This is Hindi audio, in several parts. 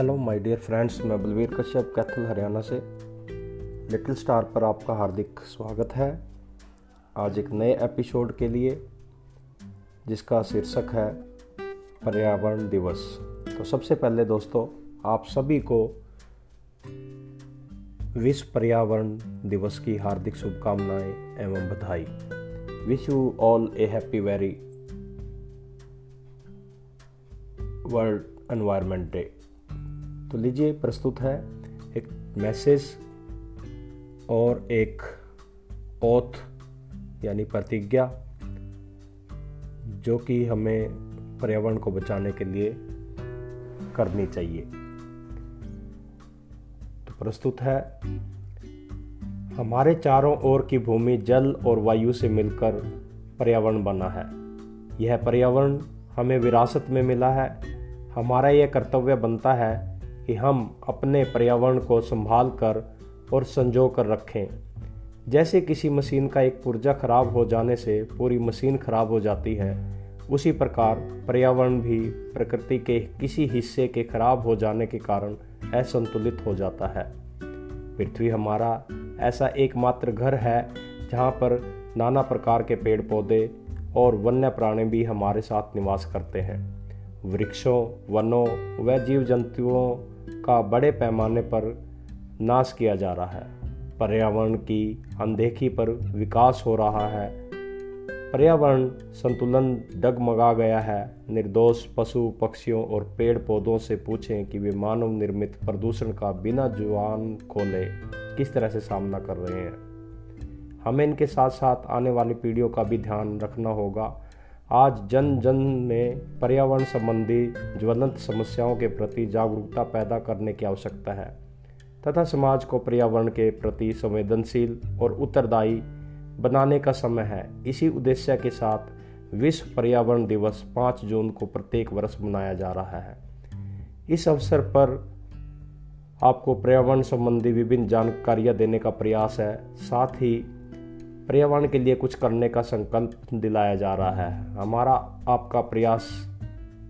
हेलो माय डियर फ्रेंड्स मैं बलवीर कश्यप, कैथल, हरियाणा से। लिटिल स्टार पर आपका हार्दिक स्वागत है। आज एक नए एपिसोड के लिए, जिसका शीर्षक है पर्यावरण दिवस। तो सबसे पहले दोस्तों, आप सभी को विश्व पर्यावरण दिवस की हार्दिक शुभकामनाएँ एवं बधाई। Wish you all a happy very world environment day तो लीजिए, प्रस्तुत है एक मैसेज और एक ओथ, यानी प्रतिज्ञा, जो कि हमें पर्यावरण को बचाने के लिए करनी चाहिए। तो प्रस्तुत है, हमारे चारों ओर की भूमि जल और वायु से मिलकर पर्यावरण बना है। यह पर्यावरण हमें विरासत में मिला है। हमारा यह कर्तव्य बनता है कि हम अपने पर्यावरण को संभाल कर और संजो कर रखें। जैसे किसी मशीन का एक पुर्जा खराब हो जाने से पूरी मशीन खराब हो जाती है, उसी प्रकार पर्यावरण भी प्रकृति के किसी हिस्से के खराब हो जाने के कारण असंतुलित हो जाता है। पृथ्वी हमारा ऐसा एकमात्र घर है, जहाँ पर नाना प्रकार के पेड़ पौधे और वन्य प्राणी भी हमारे साथ निवास करते हैं। वृक्षों, वनों व जीव जंतुओं का बड़े पैमाने पर नाश किया जा रहा है। पर्यावरण की अनदेखी पर विकास हो रहा है। पर्यावरण संतुलन डगमगा गया है। निर्दोष पशु, पक्षियों और पेड़ पौधों से पूछें कि वे मानव निर्मित प्रदूषण का बिना जुआन खोले किस तरह से सामना कर रहे हैं। हमें इनके साथ साथ आने वाली पीढ़ियों का भी ध्यान रखना होगा। आज जन जन में पर्यावरण संबंधी ज्वलंत समस्याओं के प्रति जागरूकता पैदा करने की आवश्यकता है, तथा समाज को पर्यावरण के प्रति संवेदनशील और उत्तरदायी बनाने का समय है। इसी उद्देश्य के साथ विश्व पर्यावरण दिवस 5 जून को प्रत्येक वर्ष मनाया जा रहा है। इस अवसर पर आपको पर्यावरण संबंधी विभिन्न जानकारियाँ देने का प्रयास है। साथ ही पर्यावरण के लिए कुछ करने का संकल्प दिलाया जा रहा है। हमारा आपका प्रयास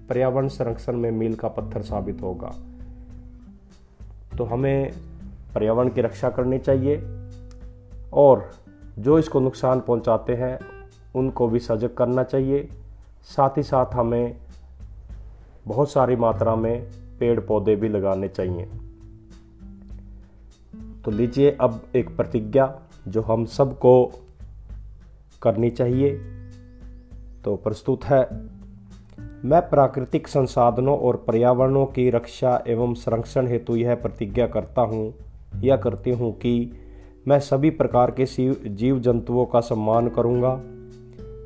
पर्यावरण संरक्षण में मील का पत्थर साबित होगा। तो हमें पर्यावरण की रक्षा करनी चाहिए और जो इसको नुकसान पहुंचाते हैं, उनको भी सजग करना चाहिए। साथ ही साथ हमें बहुत सारी मात्रा में पेड़ पौधे भी लगाने चाहिए। तो लीजिए अब एक प्रतिज्ञा। जो हम सबको करनी चाहिए तो प्रस्तुत है। मैं प्राकृतिक संसाधनों और पर्यावरणों की रक्षा एवं संरक्षण हेतु यह प्रतिज्ञा करता हूँ, या करती हूँ कि मैं सभी प्रकार के जीव जंतुओं का सम्मान करूँगा।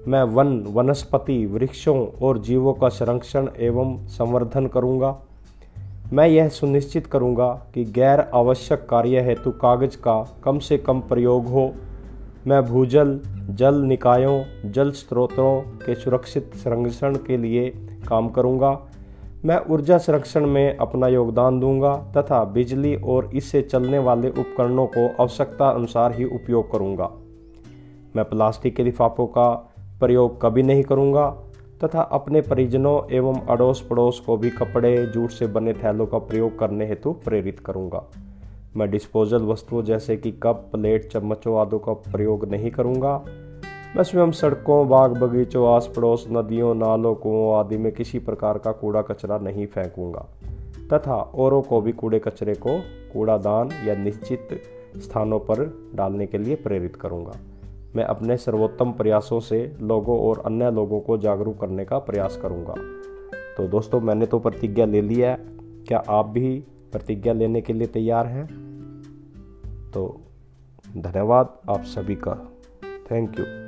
मैं वन, वनस्पति, वृक्षों और जीवों का संरक्षण एवं संवर्धन करूँगा। मैं यह सुनिश्चित करूँगा कि गैर आवश्यक कार्य हेतु कागज़ का कम से कम प्रयोग हो। मैं भूजल, जल निकायों, जल स्रोतों के सुरक्षित संरक्षण के लिए काम करूँगा। मैं ऊर्जा संरक्षण में अपना योगदान दूँगा तथा बिजली और इससे चलने वाले उपकरणों को आवश्यकता अनुसार ही उपयोग करूँगा। मैं प्लास्टिक के लिफाफों का प्रयोग कभी नहीं करूँगा। तथा अपने परिजनों एवं अड़ोस पड़ोस को भी कपड़े, जूट से बने थैलों का प्रयोग करने हेतु प्रेरित करूँगा। मैं डिस्पोजल वस्तुओं जैसे कि कप, प्लेट, चम्मचों आदि का प्रयोग नहीं करूँगा। मैं स्वयं सड़कों बाग बगीचों आस पड़ोस नदियों, नालों, कुओं आदि में किसी प्रकार का कूड़ा कचरा नहीं फेंकूँगा। तथा औरों को भी कूड़े कचरे को कूड़ादान या निश्चित स्थानों पर डालने के लिए प्रेरित करूँगा। मैं अपने सर्वोत्तम प्रयासों से लोगों और अन्य लोगों को जागरूक करने का प्रयास करूँगा। तो दोस्तों, मैंने तो प्रतिज्ञा ले लिया है। क्या आप भी प्रतिज्ञा लेने के लिए तैयार हैं? तो धन्यवाद आप सभी का। Thank you